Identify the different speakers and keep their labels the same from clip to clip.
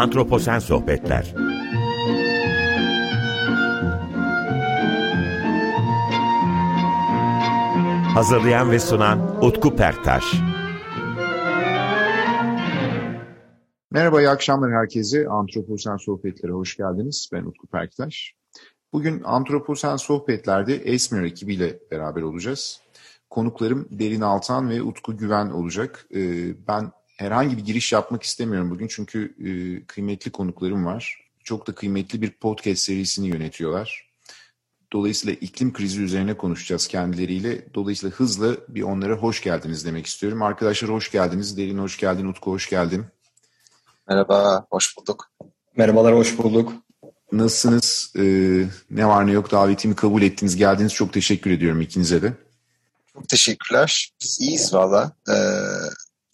Speaker 1: Antroposen Sohbetler Hazırlayan ve sunan Utku Perktaş
Speaker 2: Merhaba, iyi akşamlar herkese. Antroposen Sohbetlere hoş geldiniz. Ben Utku Perktaş. Bugün Antroposen Sohbetler'de Esmer ekibiyle beraber olacağız. Konuklarım Derin Altan ve Utku Güven olacak. Ee, ben herhangi bir giriş yapmak istemiyorum bugün çünkü e, kıymetli konuklarım var. Çok da kıymetli bir podcast serisini yönetiyorlar. Dolayısıyla iklim krizi üzerine konuşacağız kendileriyle. Dolayısıyla hızla bir onlara hoş geldiniz demek istiyorum. Arkadaşlar hoş geldiniz. Derin hoş geldin, Utku hoş geldin.
Speaker 3: Merhaba, hoş bulduk.
Speaker 4: Merhabalar, hoş bulduk.
Speaker 2: Nasılsınız? Ee, ne var ne yok davetimi kabul ettiniz, geldiniz. Çok teşekkür ediyorum ikinize de.
Speaker 3: Çok teşekkürler. Biz iyiyiz valla. Ee,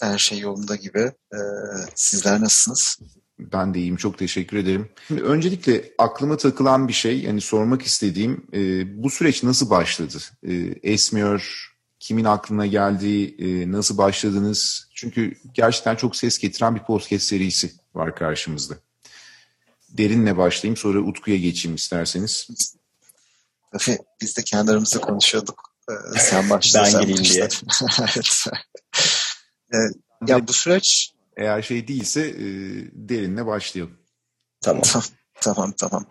Speaker 3: her şey yolunda gibi. Ee, sizler nasılsınız?
Speaker 2: Ben de iyiyim. Çok teşekkür ederim. Şimdi öncelikle aklıma takılan bir şey, yani sormak istediğim e, bu süreç nasıl başladı? E, esmiyor, kimin aklına geldi, e, nasıl başladınız? Çünkü gerçekten çok ses getiren bir podcast serisi var karşımızda. Derinle başlayayım, sonra Utku'ya geçeyim isterseniz.
Speaker 3: Tabii biz de kendi aramızda konuşuyorduk. Ee, sen başla.
Speaker 4: ben
Speaker 3: sen
Speaker 4: gireyim
Speaker 3: başla.
Speaker 4: diye.
Speaker 3: evet. Ee, ya bu süreç
Speaker 2: Eğer şey değilse e, derinle başlayalım.
Speaker 4: Tamam.
Speaker 3: tamam tamam.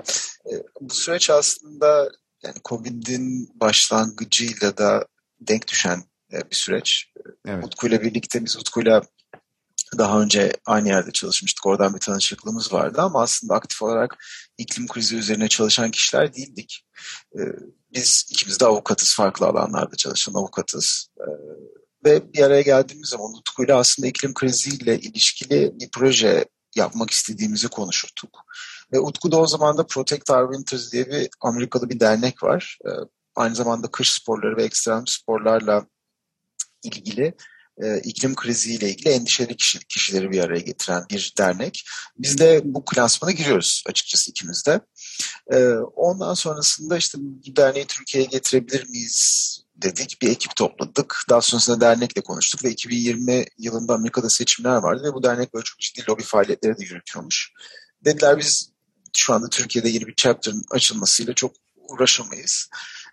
Speaker 3: Ee, bu süreç aslında yani Covid'in başlangıcıyla da denk düşen e, bir süreç.
Speaker 2: Evet.
Speaker 3: Utku'yla birlikte biz Utku'yla daha önce aynı yerde çalışmıştık. Oradan bir tanışıklığımız vardı ama aslında aktif olarak iklim krizi üzerine çalışan kişiler değildik. Ee, Biz ikimiz de avukatız. Farklı alanlarda çalışan avukatız. Ee, Ve bir araya geldiğimiz zaman Utku'yla aslında iklim kriziyle ilişkili bir proje yapmak istediğimizi konuşurduk. Ve Utku da o zaman da Protect Our Winters diye bir Amerikalı bir dernek var. Ee, Aynı zamanda kış sporları ve ekstrem sporlarla ilgili e, iklim kriziyle ilgili endişeli kişi, kişileri bir araya getiren bir dernek. Biz de bu klasmana giriyoruz açıkçası ikimiz de. E, ondan sonrasında işte bu derneği Türkiye'ye getirebilir miyiz dedik. Bir ekip topladık. Daha sonrasında dernekle konuştuk ve 2020 yılında Amerika'da seçimler vardı ve bu dernek böyle çok ciddi lobi faaliyetleri de yürütüyormuş. Dediler biz şu anda Türkiye'de yeni bir chapter'ın açılmasıyla çok uğraşamayız.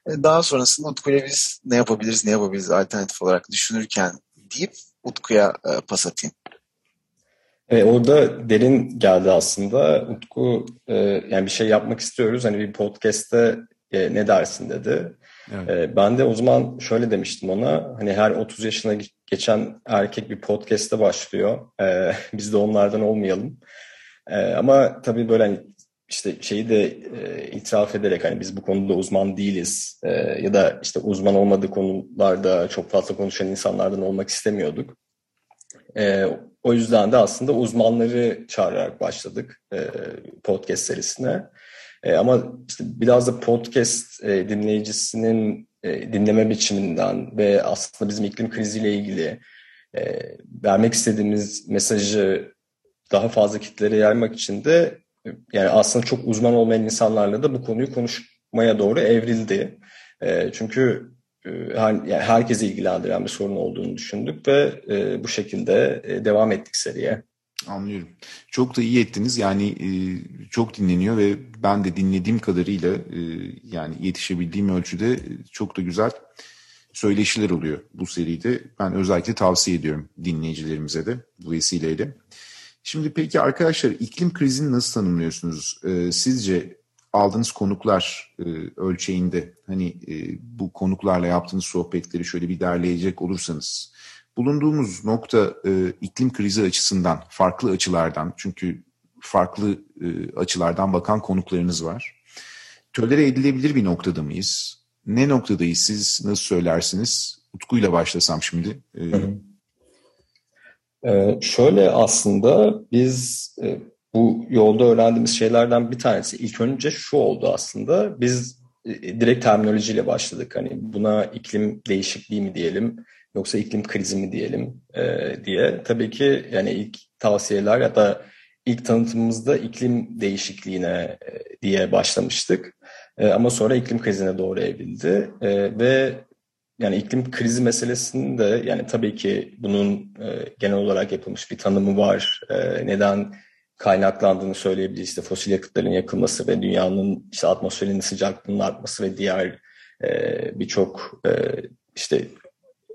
Speaker 3: E, Daha sonrasında Utku'yla biz ne yapabiliriz, ne yapabiliriz alternatif olarak düşünürken deyip Utku'ya e, pas atayım.
Speaker 4: E, orada derin geldi aslında. Utku e, yani bir şey yapmak istiyoruz. Hani bir podcast'te ne dersin dedi.
Speaker 2: Evet.
Speaker 4: E, ben de o zaman şöyle demiştim ona. Hani her 30 yaşına geçen erkek bir podcast'te başlıyor. E, biz de onlardan olmayalım. E, ama tabii böyle hani işte şeyi de e, itiraf ederek hani biz bu konuda uzman değiliz ya da işte uzman olmadığı konularda çok fazla konuşan insanlardan olmak istemiyorduk. O yüzden de aslında uzmanları çağırarak başladık e, podcast serisine. E, ama işte biraz da podcast e, dinleyicisinin e, dinleme biçiminden ve aslında bizim iklim kriziyle ilgili e, vermek istediğimiz mesajı daha fazla kitlere yaymak için de yani aslında çok uzman olmayan insanlarla da bu konuyu konuşmaya doğru evrildi. E, çünkü e, her, yani herkesi ilgilendiren bir sorun olduğunu düşündük ve e, bu şekilde e, devam ettik seriye.
Speaker 2: Anlıyorum. Çok da iyi ettiniz. Yani e, çok dinleniyor ve ben de dinlediğim kadarıyla e, yani yetişebildiğim ölçüde çok da güzel söyleşiler oluyor bu seride. Ben özellikle tavsiye ediyorum dinleyicilerimize de bu vesileyle. Şimdi peki arkadaşlar iklim krizini nasıl tanımlıyorsunuz? E, sizce aldığınız konuklar e, ölçeğinde hani e, bu konuklarla yaptığınız sohbetleri şöyle bir derleyecek olursanız bulunduğumuz nokta e, iklim krizi açısından farklı açılardan çünkü farklı e, açılardan bakan konuklarınız var. Tölere edilebilir bir noktada mıyız? Ne noktadayız siz nasıl söylersiniz? Utku'yla başlasam şimdi. E,
Speaker 4: Hı hı. Ee, şöyle aslında biz e, bu yolda öğrendiğimiz şeylerden bir tanesi ilk önce şu oldu aslında. Biz e, direkt terminolojiyle başladık. Hani buna iklim değişikliği mi diyelim yoksa iklim krizi mi diyelim e, diye. Tabii ki yani ilk tavsiyeler ya da ilk tanıtımımızda iklim değişikliğine e, diye başlamıştık. E, ama sonra iklim krizine doğru evrildi E, ve yani iklim krizi meselesinin de yani tabii ki bunun e, genel olarak yapılmış bir tanımı var. E, neden kaynaklandığını söyleyebiliriz. İşte fosil yakıtların yakılması ve dünyanın işte atmosferin sıcaklığının artması ve diğer e, birçok e, işte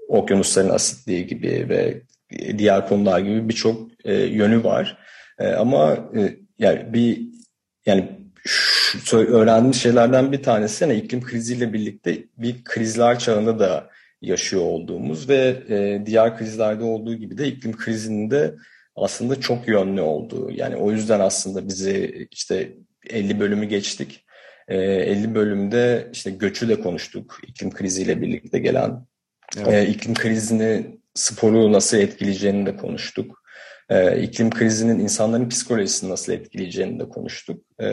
Speaker 4: okyanusların asitliği gibi ve diğer konular gibi birçok e, yönü var. E, ama e, yani bir yani şu, öğrendiğimiz şeylerden bir tanesi yani iklim kriziyle birlikte bir krizler çağında da yaşıyor olduğumuz ve e, diğer krizlerde olduğu gibi de iklim krizinin de aslında çok yönlü olduğu. Yani o yüzden aslında bizi işte 50 bölümü geçtik. E, 50 bölümde işte göçü de konuştuk. iklim kriziyle birlikte gelen. Evet. E, iklim krizini sporu nasıl etkileyeceğini de konuştuk. E, iklim krizinin insanların psikolojisini nasıl etkileyeceğini de konuştuk. E,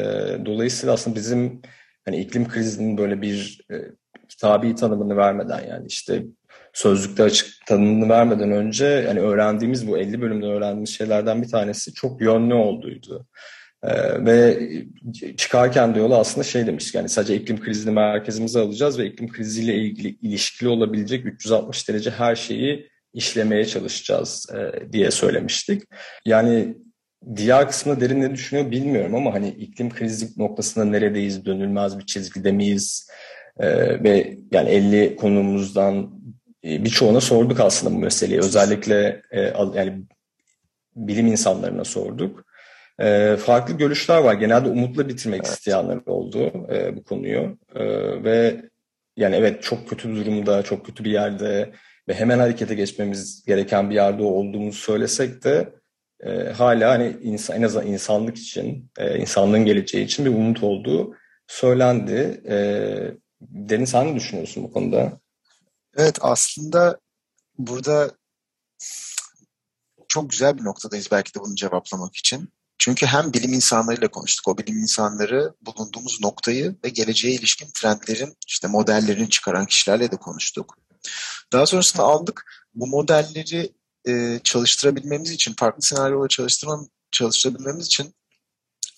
Speaker 4: dolayısıyla aslında bizim hani iklim krizinin böyle bir e, kitabi tanımını vermeden yani işte sözlükte açık tanımını vermeden önce yani öğrendiğimiz bu 50 bölümde öğrendiğimiz şeylerden bir tanesi çok yönlü olduğuydu. Ee, ve çıkarken de yola aslında şey demiş yani sadece iklim krizini merkezimize alacağız ve iklim kriziyle ilgili ilişkili olabilecek 360 derece her şeyi işlemeye çalışacağız e, diye söylemiştik. Yani diğer kısmında derin ne düşünüyor bilmiyorum ama hani iklim krizi noktasında neredeyiz, dönülmez bir çizgide miyiz? E, ve yani 50 konumuzdan e, birçoğuna sorduk aslında bu meseleyi. Özellikle e, yani bilim insanlarına sorduk. E, farklı görüşler var. Genelde umutla bitirmek evet. isteyenler oldu e, bu konuyu. E, ve yani evet çok kötü durumda, çok kötü bir yerde ve hemen harekete geçmemiz gereken bir yerde olduğumuzu söylesek de e, hala hani insan, en azından insanlık için, e, insanlığın geleceği için bir umut olduğu söylendi. E, Deniz sen ne düşünüyorsun bu konuda?
Speaker 3: Evet aslında burada çok güzel bir noktadayız belki de bunu cevaplamak için. Çünkü hem bilim insanlarıyla konuştuk. O bilim insanları bulunduğumuz noktayı ve geleceğe ilişkin trendlerin, işte modellerini çıkaran kişilerle de konuştuk. Daha sonrasında aldık. Bu modelleri e, çalıştırabilmemiz için, farklı senaryoları çalıştırmam, çalıştırabilmemiz için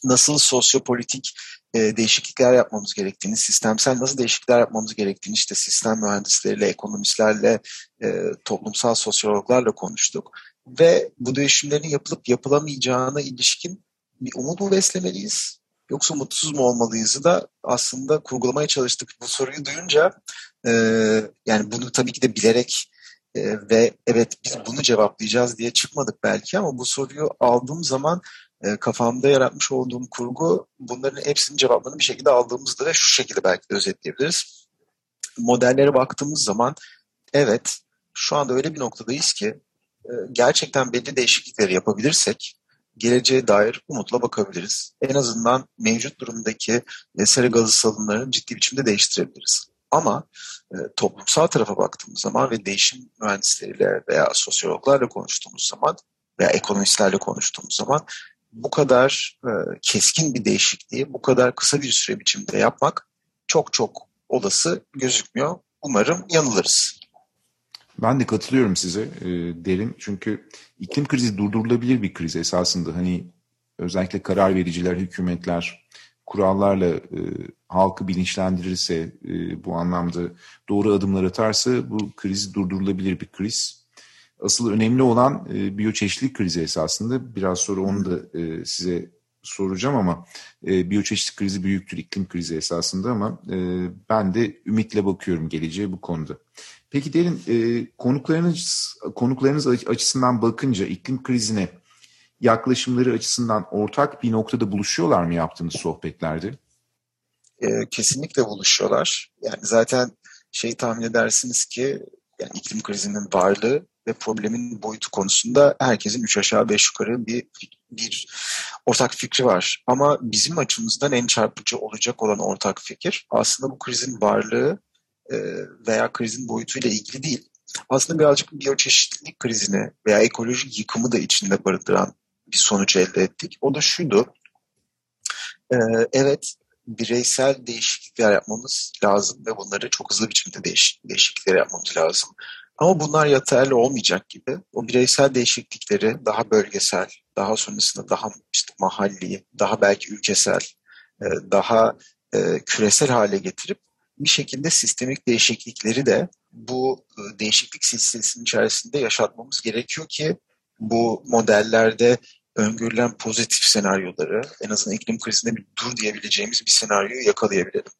Speaker 3: nasıl sosyopolitik e, değişiklikler yapmamız gerektiğini, sistemsel nasıl değişiklikler yapmamız gerektiğini işte sistem mühendisleriyle, ekonomistlerle, e, toplumsal sosyologlarla konuştuk. Ve bu değişimlerin yapılıp yapılamayacağına ilişkin bir umut mu beslemeliyiz? Yoksa mutsuz mu olmalıyızı da aslında kurgulamaya çalıştık. Bu soruyu duyunca e, yani bunu tabii ki de bilerek e, ve evet biz bunu cevaplayacağız diye çıkmadık belki ama bu soruyu aldığım zaman e, kafamda yaratmış olduğum kurgu bunların hepsinin cevaplarını bir şekilde aldığımızda ve şu şekilde belki de özetleyebiliriz. Modellere baktığımız zaman evet şu anda öyle bir noktadayız ki gerçekten belli değişiklikleri yapabilirsek geleceğe dair umutla bakabiliriz. En azından mevcut durumdaki sera gazı salımlarını ciddi biçimde değiştirebiliriz. Ama e, toplumsal tarafa baktığımız zaman ve değişim mühendisleriyle veya sosyologlarla konuştuğumuz zaman veya ekonomistlerle konuştuğumuz zaman bu kadar e, keskin bir değişikliği bu kadar kısa bir süre biçimde yapmak çok çok olası gözükmüyor. Umarım yanılırız.
Speaker 2: Ben de katılıyorum size e, derin çünkü iklim krizi durdurulabilir bir kriz esasında. Hani özellikle karar vericiler, hükümetler kurallarla e, halkı bilinçlendirirse e, bu anlamda doğru adımlar atarsa bu krizi durdurulabilir bir kriz. Asıl önemli olan e, biyoçeşitlilik krizi esasında. Biraz sonra onu da e, size soracağım ama e, biyoçeşitlilik krizi büyüktür iklim krizi esasında ama e, ben de ümitle bakıyorum geleceğe bu konuda. Peki derin e, konuklarınız konuklarınız açısından bakınca iklim krizine yaklaşımları açısından ortak bir noktada buluşuyorlar mı yaptığınız sohbetlerde?
Speaker 3: E, kesinlikle buluşuyorlar. Yani zaten şey tahmin edersiniz ki yani iklim krizinin varlığı ve problemin boyutu konusunda herkesin üç aşağı beş yukarı bir bir ortak fikri var. Ama bizim açımızdan en çarpıcı olacak olan ortak fikir aslında bu krizin varlığı e, veya krizin boyutuyla ilgili değil. Aslında birazcık biyoçeşitlilik krizini veya ekolojik yıkımı da içinde barındıran bir sonuç elde ettik. O da şuydu. E, evet bireysel değişiklikler yapmamız lazım ve bunları çok hızlı biçimde değiş değişiklikler yapmamız lazım. Ama bunlar yeterli olmayacak gibi. O bireysel değişiklikleri daha bölgesel, daha sonrasında daha işte mahalli, daha belki ülkesel, e, daha küresel hale getirip bir şekilde sistemik değişiklikleri de bu e, değişiklik silsilesinin içerisinde yaşatmamız gerekiyor ki bu modellerde öngörülen pozitif senaryoları en azından iklim krizinde bir dur diyebileceğimiz bir senaryoyu yakalayabilelim.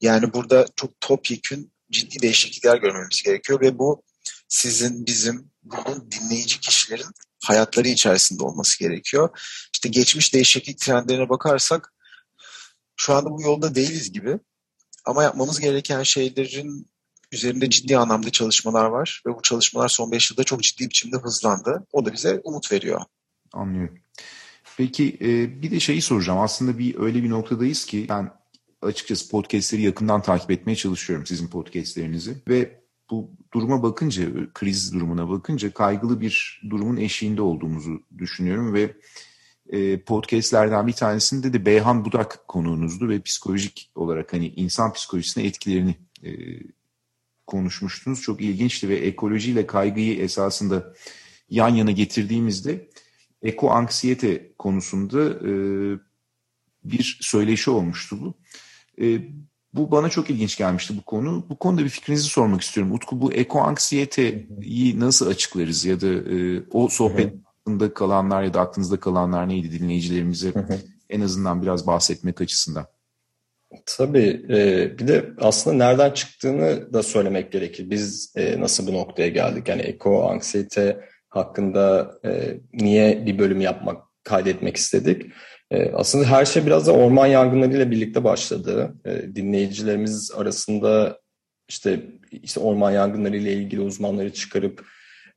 Speaker 3: Yani burada çok topyekün ciddi değişiklikler görmemiz gerekiyor ve bu sizin, bizim, bunun dinleyici kişilerin hayatları içerisinde olması gerekiyor. İşte geçmiş değişiklik trendlerine bakarsak şu anda bu yolda değiliz gibi. Ama yapmamız gereken şeylerin üzerinde ciddi anlamda çalışmalar var ve bu çalışmalar son 5 yılda çok ciddi biçimde hızlandı. O da bize umut veriyor.
Speaker 2: Anlıyorum. Peki e, bir de şeyi soracağım. Aslında bir öyle bir noktadayız ki ben açıkçası podcastleri yakından takip etmeye çalışıyorum sizin podcastlerinizi ve bu duruma bakınca, kriz durumuna bakınca kaygılı bir durumun eşiğinde olduğumuzu düşünüyorum ve e, podcastlerden bir tanesinde de Beyhan Budak konuğunuzdu ve psikolojik olarak hani insan psikolojisine etkilerini e, konuşmuştunuz. Çok ilginçti ve ekolojiyle kaygıyı esasında yan yana getirdiğimizde eko anksiyete konusunda e, bir söyleşi olmuştu bu. E, bu bana çok ilginç gelmişti bu konu. Bu konuda bir fikrinizi sormak istiyorum. Utku bu eko anksiyeteyi nasıl açıklarız ya da e, o sohbet aklında kalanlar ya da aklınızda kalanlar neydi dinleyicilerimize en azından biraz bahsetmek açısından.
Speaker 4: Tabii. E, bir de aslında nereden çıktığını da söylemek gerekir. Biz e, nasıl bu noktaya geldik? Yani eko anksiyete hakkında e, niye bir bölüm yapmak, kaydetmek istedik? E, aslında her şey biraz da orman yangınlarıyla birlikte başladı. E, dinleyicilerimiz arasında işte işte orman yangınları ile ilgili uzmanları çıkarıp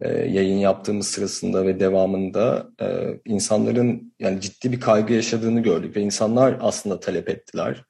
Speaker 4: yayın yaptığımız sırasında ve devamında e, insanların yani ciddi bir kaygı yaşadığını gördük ve insanlar aslında talep ettiler.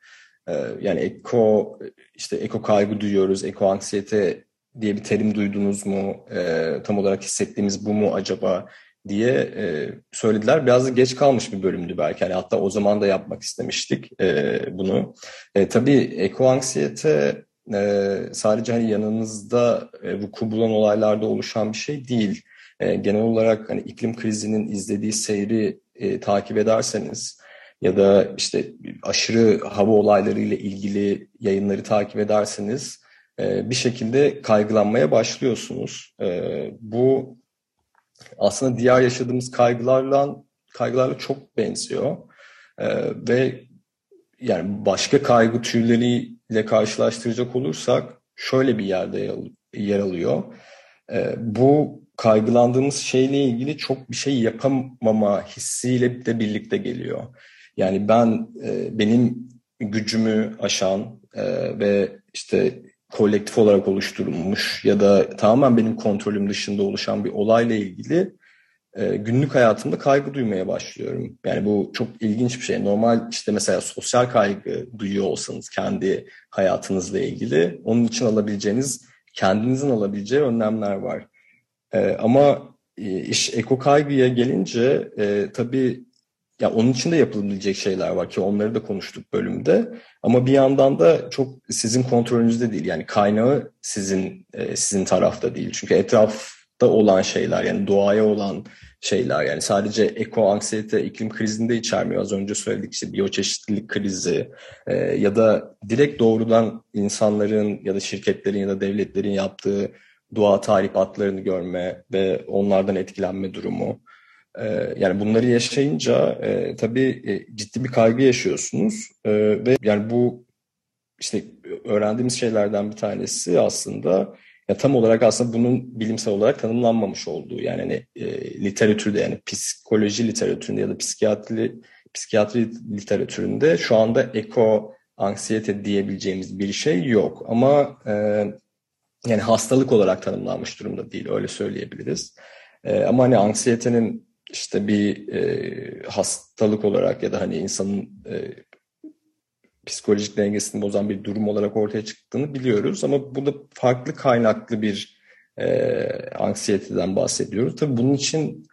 Speaker 4: E, yani eko işte eko kaygı duyuyoruz, eko anksiyete diye bir terim duydunuz mu? E, tam olarak hissettiğimiz bu mu acaba diye e, söylediler. Biraz da geç kalmış bir bölümdü belki. Yani hatta o zaman da yapmak istemiştik e, bunu. E, tabii eko anksiyete e, sadece hani yanınızda e, vuku bulan olaylarda oluşan bir şey değil. E, genel olarak hani iklim krizinin izlediği seyri e, takip ederseniz ya da işte aşırı hava olayları ile ilgili yayınları takip ederseniz e, bir şekilde kaygılanmaya başlıyorsunuz. E, bu aslında diğer yaşadığımız kaygılarla kaygılarla çok benziyor e, ve yani başka kaygı türleriyle karşılaştıracak olursak şöyle bir yerde yer alıyor. E, bu kaygılandığımız şeyle ilgili çok bir şey yapamama hissiyle de birlikte geliyor. Yani ben e, benim gücümü aşan e, ve işte kolektif olarak oluşturulmuş ya da tamamen benim kontrolüm dışında oluşan bir olayla ilgili e, günlük hayatımda kaygı duymaya başlıyorum. Yani bu çok ilginç bir şey. Normal işte mesela sosyal kaygı duyuyor olsanız kendi hayatınızla ilgili onun için alabileceğiniz kendinizin alabileceği önlemler var. E, ama e, iş eko kaygıya gelince e, tabii ya onun için de yapılabilecek şeyler var ki onları da konuştuk bölümde. Ama bir yandan da çok sizin kontrolünüzde değil. Yani kaynağı sizin e, sizin tarafta değil. Çünkü etrafta olan şeyler yani doğaya olan şeyler yani sadece eko anksiyete iklim krizinde içermiyor. Az önce söyledik işte biyoçeşitlilik krizi e, ya da direkt doğrudan insanların ya da şirketlerin ya da devletlerin yaptığı doğa tahribatlarını görme ve onlardan etkilenme durumu. Ee, yani bunları yaşayınca e, tabii e, ciddi bir kaygı yaşıyorsunuz e, ve yani bu işte öğrendiğimiz şeylerden bir tanesi aslında ya tam olarak aslında bunun bilimsel olarak tanımlanmamış olduğu yani hani, e, literatürde yani psikoloji literatüründe ya da psikiyatri psikiyatri literatüründe şu anda eko anksiyete diyebileceğimiz bir şey yok ama e, yani hastalık olarak tanımlanmış durumda değil öyle söyleyebiliriz. E, ama hani anksiyetenin işte bir e, hastalık olarak ya da hani insanın e, psikolojik dengesini bozan bir durum olarak ortaya çıktığını biliyoruz. Ama bu da farklı kaynaklı bir e, anksiyeteden bahsediyoruz. Tabii bunun için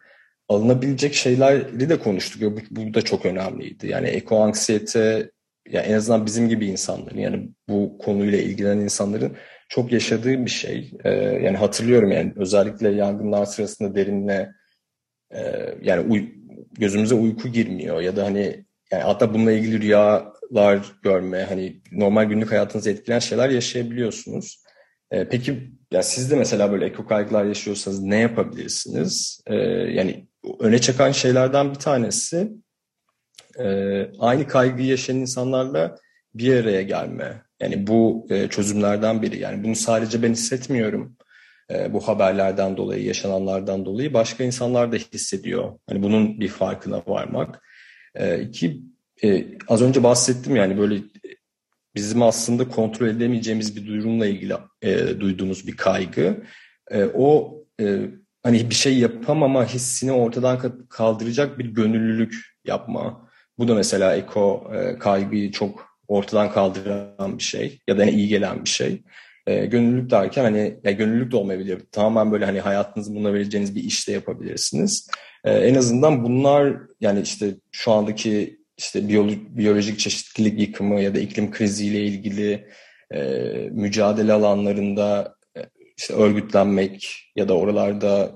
Speaker 4: alınabilecek şeyleri de konuştuk. Bu, bu da çok önemliydi. Yani eko anksiyete yani en azından bizim gibi insanların yani bu konuyla ilgilenen insanların çok yaşadığı bir şey. Ee, yani hatırlıyorum yani özellikle yangınlar sırasında derinle e, yani uy, gözümüze uyku girmiyor ya da hani yani hatta bununla ilgili rüyalar görme hani normal günlük hayatınızı etkileyen şeyler yaşayabiliyorsunuz. E, peki ya siz de mesela böyle eko kaygılar yaşıyorsanız ne yapabilirsiniz? E, yani öne çıkan şeylerden bir tanesi e, aynı kaygıyı yaşayan insanlarla bir araya gelme. Yani bu e, çözümlerden biri. Yani bunu sadece ben hissetmiyorum. E, bu haberlerden dolayı, yaşananlardan dolayı başka insanlar da hissediyor. Hani bunun bir farkına varmak. E, iki, e, az önce bahsettim yani böyle bizim aslında kontrol edemeyeceğimiz bir durumla ilgili e, duyduğumuz bir kaygı. E, o e, hani bir şey yapamama hissini ortadan kaldıracak bir gönüllülük yapma. Bu da mesela eko e, kaygıyı çok ortadan kaldıran bir şey ya da iyi gelen bir şey. E, gönüllülük derken hani ya gönüllülük de olmayabilir. Tamamen böyle hani hayatınızı bununla vereceğiniz bir işte yapabilirsiniz. E, en azından bunlar yani işte şu andaki işte biyolojik, çeşitlilik yıkımı ya da iklim kriziyle ilgili e, mücadele alanlarında e, işte örgütlenmek ya da oralarda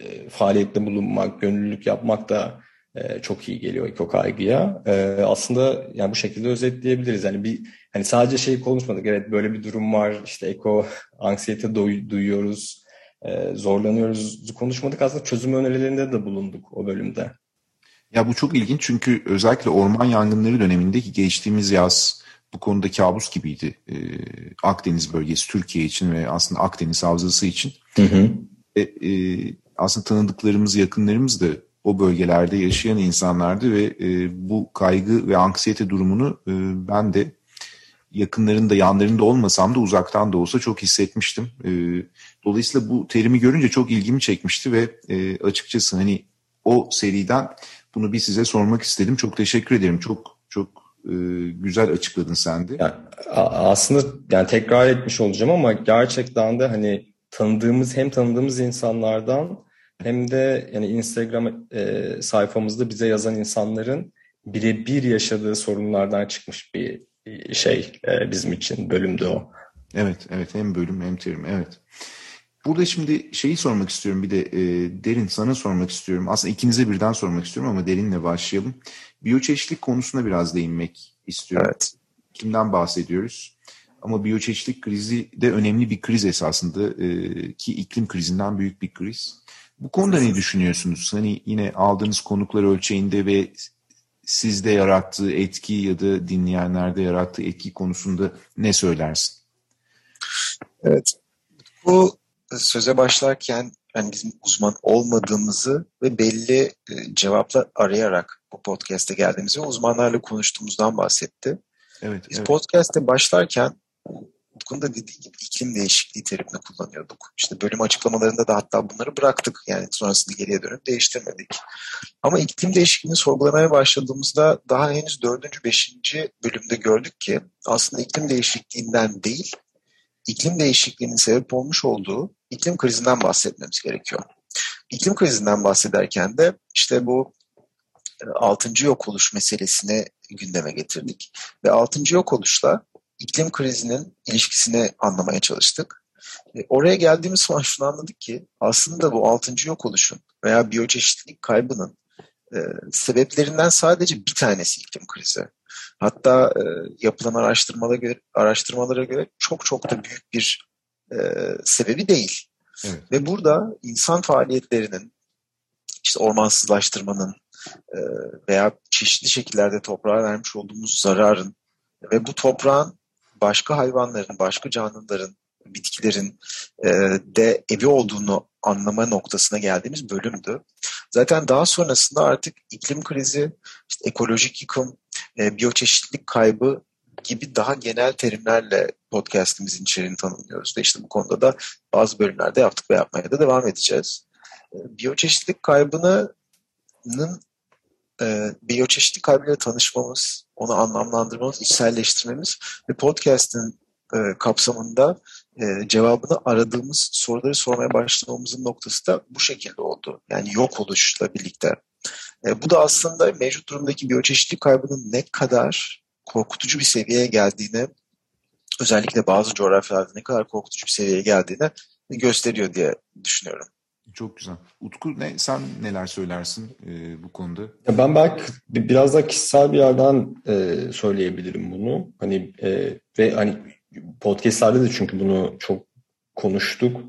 Speaker 4: e, faaliyette bulunmak, gönüllülük yapmak da e, çok iyi geliyor eko kaygıya. E, aslında yani bu şekilde özetleyebiliriz. Yani bir hani sadece şey konuşmadık. Evet böyle bir durum var. İşte eko anksiyete duyuyoruz. E, zorlanıyoruz. Konuşmadık. Aslında çözüm önerilerinde de bulunduk o bölümde.
Speaker 2: Ya bu çok ilginç çünkü özellikle orman yangınları dönemindeki geçtiğimiz yaz bu konuda kabus gibiydi. Ee, Akdeniz bölgesi Türkiye için ve aslında Akdeniz havzası için. Hı hı. E, e, aslında tanıdıklarımız, yakınlarımız da o bölgelerde yaşayan insanlardı ve e, bu kaygı ve anksiyete durumunu e, ben de yakınlarında yanlarında olmasam da uzaktan da olsa çok hissetmiştim. E, dolayısıyla bu terimi görünce çok ilgimi çekmişti ve e, açıkçası hani o seriden bunu bir size sormak istedim. Çok teşekkür ederim. Çok çok e, güzel açıkladın sen de.
Speaker 4: Yani, aslında yani tekrar etmiş olacağım ama gerçekten de hani tanıdığımız hem tanıdığımız insanlardan hem de yani Instagram e, sayfamızda bize yazan insanların birebir yaşadığı sorunlardan çıkmış bir şey e, bizim için bölümde o.
Speaker 2: Evet, evet hem bölüm hem terim evet. Burada şimdi şeyi sormak istiyorum bir de e, Derin sana sormak istiyorum. Aslında ikinize birden sormak istiyorum ama Derin'le başlayalım. Biyoçeşitlik konusuna biraz değinmek istiyorum. Evet. Kimden bahsediyoruz? Ama biyoçeşitlik krizi de önemli bir kriz esasında e, ki iklim krizinden büyük bir kriz. Bu konuda ne düşünüyorsunuz? Hani yine aldığınız konuklar ölçeğinde ve sizde yarattığı etki ya da dinleyenlerde yarattığı etki konusunda ne söylersin?
Speaker 3: Evet. Bu söze başlarken yani bizim uzman olmadığımızı ve belli e, cevaplar arayarak bu podcast'e geldiğimizi uzmanlarla konuştuğumuzdan bahsetti. Evet, Biz evet. podcast'e başlarken Utku'nun da dediği gibi iklim değişikliği terimini kullanıyorduk. İşte bölüm açıklamalarında da hatta bunları bıraktık. Yani sonrasında geriye dönüp değiştirmedik. Ama iklim değişikliğini sorgulamaya başladığımızda daha henüz dördüncü, beşinci bölümde gördük ki aslında iklim değişikliğinden değil, iklim değişikliğinin sebep olmuş olduğu iklim krizinden bahsetmemiz gerekiyor. İklim krizinden bahsederken de işte bu e, altıncı yok oluş meselesini gündeme getirdik. Ve altıncı yok oluşla iklim krizinin ilişkisini anlamaya çalıştık. E, oraya geldiğimiz zaman şunu anladık ki aslında bu altıncı yok oluşun veya biyoçeşitlilik kaybının e, sebeplerinden sadece bir tanesi iklim krizi. Hatta e, yapılan araştırmalara göre, araştırmalara göre çok çok da büyük bir e, sebebi değil. Evet. Ve burada insan faaliyetlerinin, işte ormansızlaştırmanın e, veya çeşitli şekillerde toprağa vermiş olduğumuz zararın ve bu toprağın başka hayvanların, başka canlıların, bitkilerin e, de evi olduğunu anlama noktasına geldiğimiz bölümdü. Zaten daha sonrasında artık iklim krizi, işte ekolojik yıkım, e, biyoçeşitlilik kaybı gibi daha genel terimlerle podcastimizin içeriğini tanımlıyoruz. Ve işte bu konuda da bazı bölümlerde yaptık ve yapmaya da devam edeceğiz. E, biyoçeşitlilik kaybının e, biyoçeşitlilik kaybıyla tanışmamız, onu anlamlandırmamız, içselleştirmemiz ve podcast'in e, kapsamında e, cevabını aradığımız soruları sormaya başlamamızın noktası da bu şekilde oldu. Yani yok oluşla birlikte. E, bu da aslında mevcut durumdaki biyoçeşitlilik kaybının ne kadar korkutucu bir seviyeye geldiğini, özellikle bazı coğrafyalarda ne kadar korkutucu bir seviyeye geldiğini gösteriyor diye düşünüyorum.
Speaker 2: Çok güzel. Utku ne, sen neler söylersin e, bu konuda?
Speaker 4: Ya ben belki biraz daha kişisel bir yerden e, söyleyebilirim bunu. Hani e, ve hani podcastlerde de çünkü bunu çok konuştuk.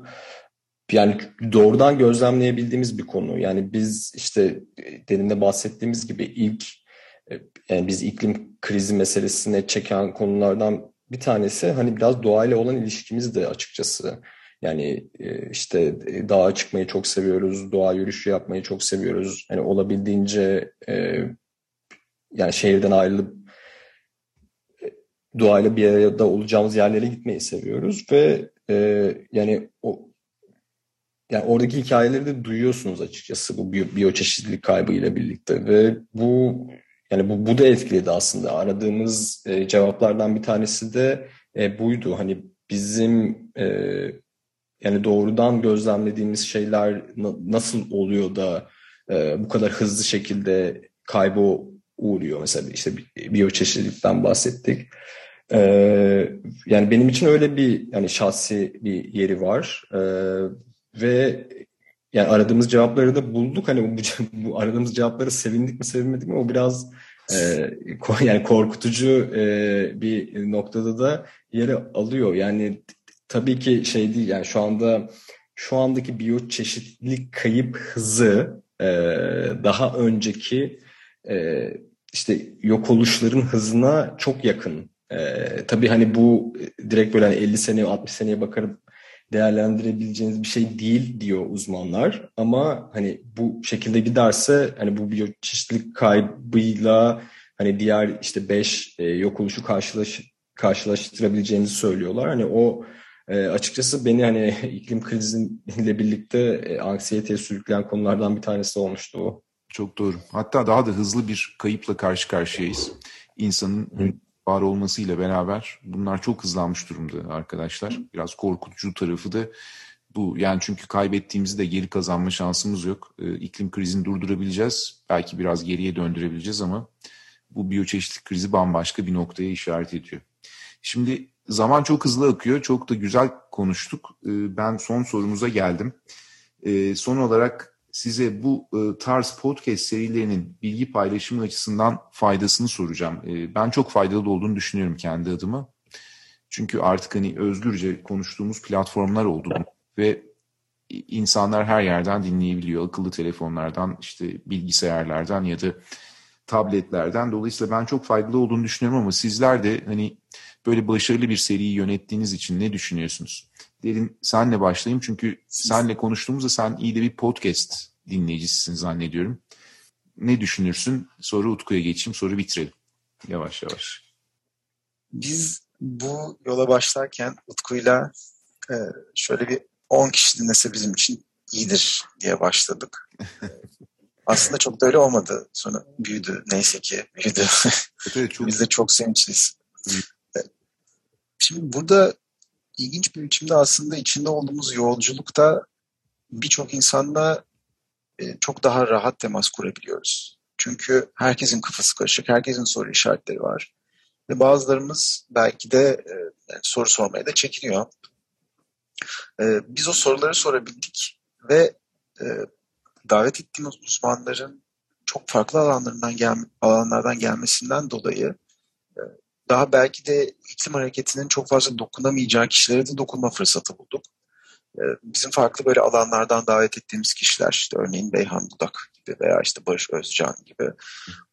Speaker 4: Yani doğrudan gözlemleyebildiğimiz bir konu. Yani biz işte demin de bahsettiğimiz gibi ilk yani biz iklim krizi meselesine çeken konulardan bir tanesi hani biraz doğayla olan ilişkimiz de açıkçası. Yani işte dağa çıkmayı çok seviyoruz, doğa yürüyüşü yapmayı çok seviyoruz. Hani olabildiğince yani şehirden ayrılıp doğayla bir arada olacağımız yerlere gitmeyi seviyoruz ve e, yani o yani oradaki hikayeleri de duyuyorsunuz açıkçası bu biyo, biyoçeşitlilik kaybıyla birlikte ve bu yani bu, bu da etkiledi aslında. Aradığımız e, cevaplardan bir tanesi de e, buydu. Hani bizim e, yani doğrudan gözlemlediğimiz şeyler na, nasıl oluyor da e, bu kadar hızlı şekilde kaybı uğruyor? Mesela işte biyoçeşitlilikten bahsettik. Ee, yani benim için öyle bir yani şahsi bir yeri var. Ee, ve yani aradığımız cevapları da bulduk. Hani bu, bu aradığımız cevapları sevindik mi sevinmedik mi o biraz e, yani korkutucu e, bir noktada da yeri alıyor. Yani tabii ki şey değil yani şu anda şu andaki biyoçeşitlilik kayıp hızı e, daha önceki e, işte yok oluşların hızına çok yakın ee, tabii hani bu direkt böyle hani 50 sene 60 seneye bakarım değerlendirebileceğiniz bir şey değil diyor uzmanlar. Ama hani bu şekilde giderse hani bu biyoçeşitlilik kaybıyla hani diğer işte 5 e, yok oluşu karşılaş, karşılaştırabileceğinizi söylüyorlar. Hani o e, açıkçası beni hani iklim kriziyle birlikte e, anksiyeteye sürükleyen konulardan bir tanesi olmuştu o.
Speaker 2: Çok doğru. Hatta daha da hızlı bir kayıpla karşı karşıyayız. İnsanın Hı var olmasıyla beraber bunlar çok hızlanmış durumda arkadaşlar. Biraz korkutucu tarafı da bu. Yani çünkü kaybettiğimizi de geri kazanma şansımız yok. Ee, iklim krizini durdurabileceğiz. Belki biraz geriye döndürebileceğiz ama bu biyoçeşitlik krizi bambaşka bir noktaya işaret ediyor. Şimdi zaman çok hızlı akıyor. Çok da güzel konuştuk. Ee, ben son sorumuza geldim. Ee, son olarak size bu e, tarz podcast serilerinin bilgi paylaşımı açısından faydasını soracağım. E, ben çok faydalı olduğunu düşünüyorum kendi adıma. Çünkü artık hani özgürce konuştuğumuz platformlar oldu ve insanlar her yerden dinleyebiliyor. Akıllı telefonlardan, işte bilgisayarlardan ya da tabletlerden. Dolayısıyla ben çok faydalı olduğunu düşünüyorum ama sizler de hani böyle başarılı bir seriyi yönettiğiniz için ne düşünüyorsunuz? Derin senle başlayayım çünkü senle konuştuğumuzda sen iyi de bir podcast dinleyicisisin zannediyorum. Ne düşünürsün? Soru Utku'ya geçeyim, soru bitirelim. Yavaş yavaş.
Speaker 3: Biz bu yola başlarken Utku'yla e, şöyle bir 10 kişi dinlese bizim için iyidir diye başladık. Aslında çok da öyle olmadı. Sonra büyüdü. Neyse ki büyüdü. Evet, çok... Biz de çok sevinçliyiz. E, şimdi burada ilginç bir biçimde aslında içinde olduğumuz yolculukta birçok insanla e, çok daha rahat temas kurabiliyoruz. Çünkü herkesin kafası karışık, herkesin soru işaretleri var. Ve bazılarımız belki de e, soru sormaya da çekiniyor. E, biz o soruları sorabildik ve davet ettiğimiz uzmanların çok farklı alanlarından gel alanlardan gelmesinden dolayı daha belki de iklim hareketinin çok fazla dokunamayacağı kişilere de dokunma fırsatı bulduk. Ee, bizim farklı böyle alanlardan davet ettiğimiz kişiler işte örneğin Beyhan Budak gibi veya işte Barış Özcan gibi.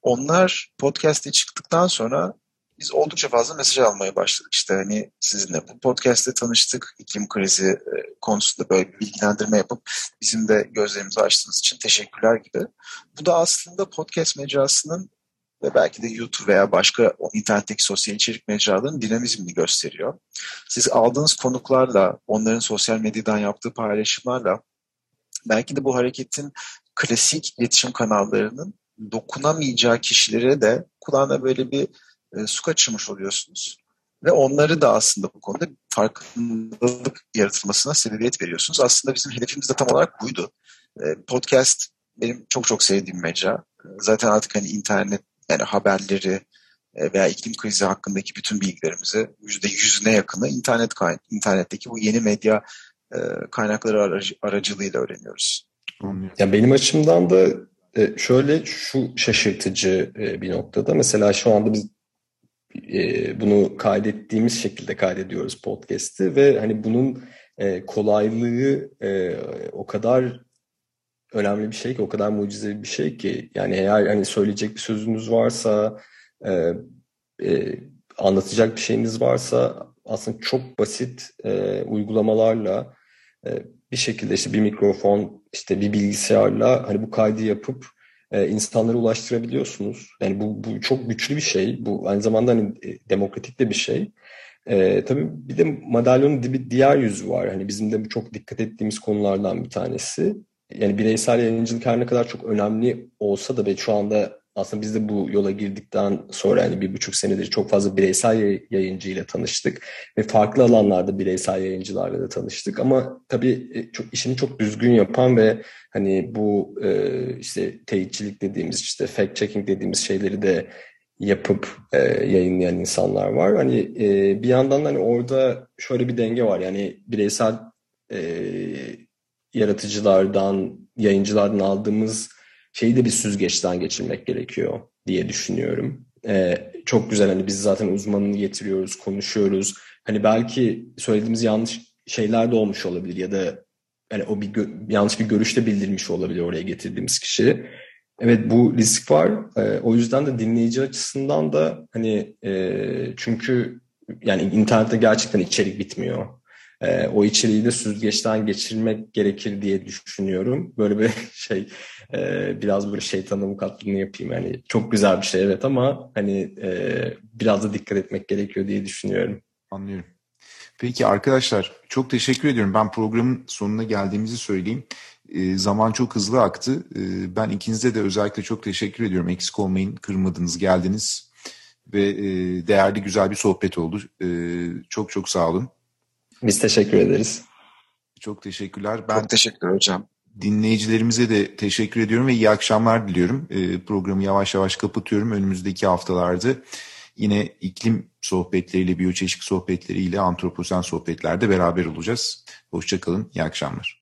Speaker 3: Onlar podcast'e çıktıktan sonra biz oldukça fazla mesaj almaya başladık. İşte hani sizinle bu podcast'te tanıştık. iklim krizi e, konusunda böyle bir bilgilendirme yapıp bizim de gözlerimizi açtığınız için teşekkürler gibi. Bu da aslında podcast mecrasının ve belki de YouTube veya başka internetteki sosyal içerik mecralarının dinamizmini gösteriyor. Siz aldığınız konuklarla, onların sosyal medyadan yaptığı paylaşımlarla belki de bu hareketin klasik iletişim kanallarının dokunamayacağı kişilere de kulağına böyle bir e, su kaçırmış oluyorsunuz. Ve onları da aslında bu konuda farkındalık yaratılmasına sebebiyet veriyorsunuz. Aslında bizim hedefimiz de tam olarak buydu. E, podcast benim çok çok sevdiğim mecra. Zaten artık hani internet yani haberleri e, veya iklim krizi hakkındaki bütün bilgilerimizi yüzde yüzüne yakını internet kayn internetteki bu yeni medya e, kaynakları aracı, aracılığıyla öğreniyoruz.
Speaker 4: Ya benim açımdan da e, şöyle şu şaşırtıcı bir noktada mesela şu anda biz bunu kaydettiğimiz şekilde kaydediyoruz podcast'i ve hani bunun kolaylığı o kadar önemli bir şey ki, o kadar mucizevi bir şey ki. Yani eğer hani söyleyecek bir sözünüz varsa, e, e, anlatacak bir şeyiniz varsa aslında çok basit e, uygulamalarla e, bir şekilde işte bir mikrofon, işte bir bilgisayarla hani bu kaydı yapıp e, insanlara ulaştırabiliyorsunuz. Yani bu, bu çok güçlü bir şey. Bu aynı zamanda hani e, demokratik de bir şey. E, tabii bir de madalyonun bir diğer yüzü var. Hani bizim de çok dikkat ettiğimiz konulardan bir tanesi. Yani bireysel yayıncılık her ne kadar çok önemli olsa da ve şu anda aslında biz de bu yola girdikten sonra yani bir buçuk senedir çok fazla bireysel yayıncıyla tanıştık ve farklı alanlarda bireysel yayıncılarla da tanıştık ama tabii e, çok, işini çok düzgün yapan ve hani bu e, işte teyitçilik dediğimiz işte fact checking dediğimiz şeyleri de yapıp e, yayınlayan insanlar var. Hani e, bir yandan hani orada şöyle bir denge var yani bireysel e, yaratıcılardan, yayıncılardan aldığımız şeyi de bir süzgeçten geçirmek gerekiyor diye düşünüyorum. Ee, çok güzel hani biz zaten uzmanını getiriyoruz, konuşuyoruz. Hani belki söylediğimiz yanlış şeyler de olmuş olabilir ya da hani o bir yanlış bir görüşte bildirmiş olabilir oraya getirdiğimiz kişi. Evet bu risk var. Ee, o yüzden de dinleyici açısından da hani e, çünkü yani internette gerçekten içerik bitmiyor. E, o içeriği de süzgeçten geçirmek gerekir diye düşünüyorum. Böyle bir şey e, biraz böyle şeytan avukatlığını yapayım. Yani çok güzel bir şey evet ama hani e, biraz da dikkat etmek gerekiyor diye düşünüyorum.
Speaker 2: Anlıyorum. Peki arkadaşlar çok teşekkür ediyorum. Ben programın sonuna geldiğimizi söyleyeyim. E, zaman çok hızlı aktı. E, ben ikinize de özellikle çok teşekkür ediyorum. Eksik olmayın, kırmadınız, geldiniz ve e, değerli güzel bir sohbet oldu. E, çok çok sağ olun.
Speaker 4: Biz teşekkür ederiz.
Speaker 2: Çok teşekkürler. Ben
Speaker 3: Çok teşekkürler hocam.
Speaker 2: Dinleyicilerimize de teşekkür ediyorum ve iyi akşamlar diliyorum. E, programı yavaş yavaş kapatıyorum. Önümüzdeki haftalarda yine iklim sohbetleriyle, biyoçeşitlik sohbetleriyle, antroposen sohbetlerde beraber olacağız. Hoşçakalın, iyi akşamlar.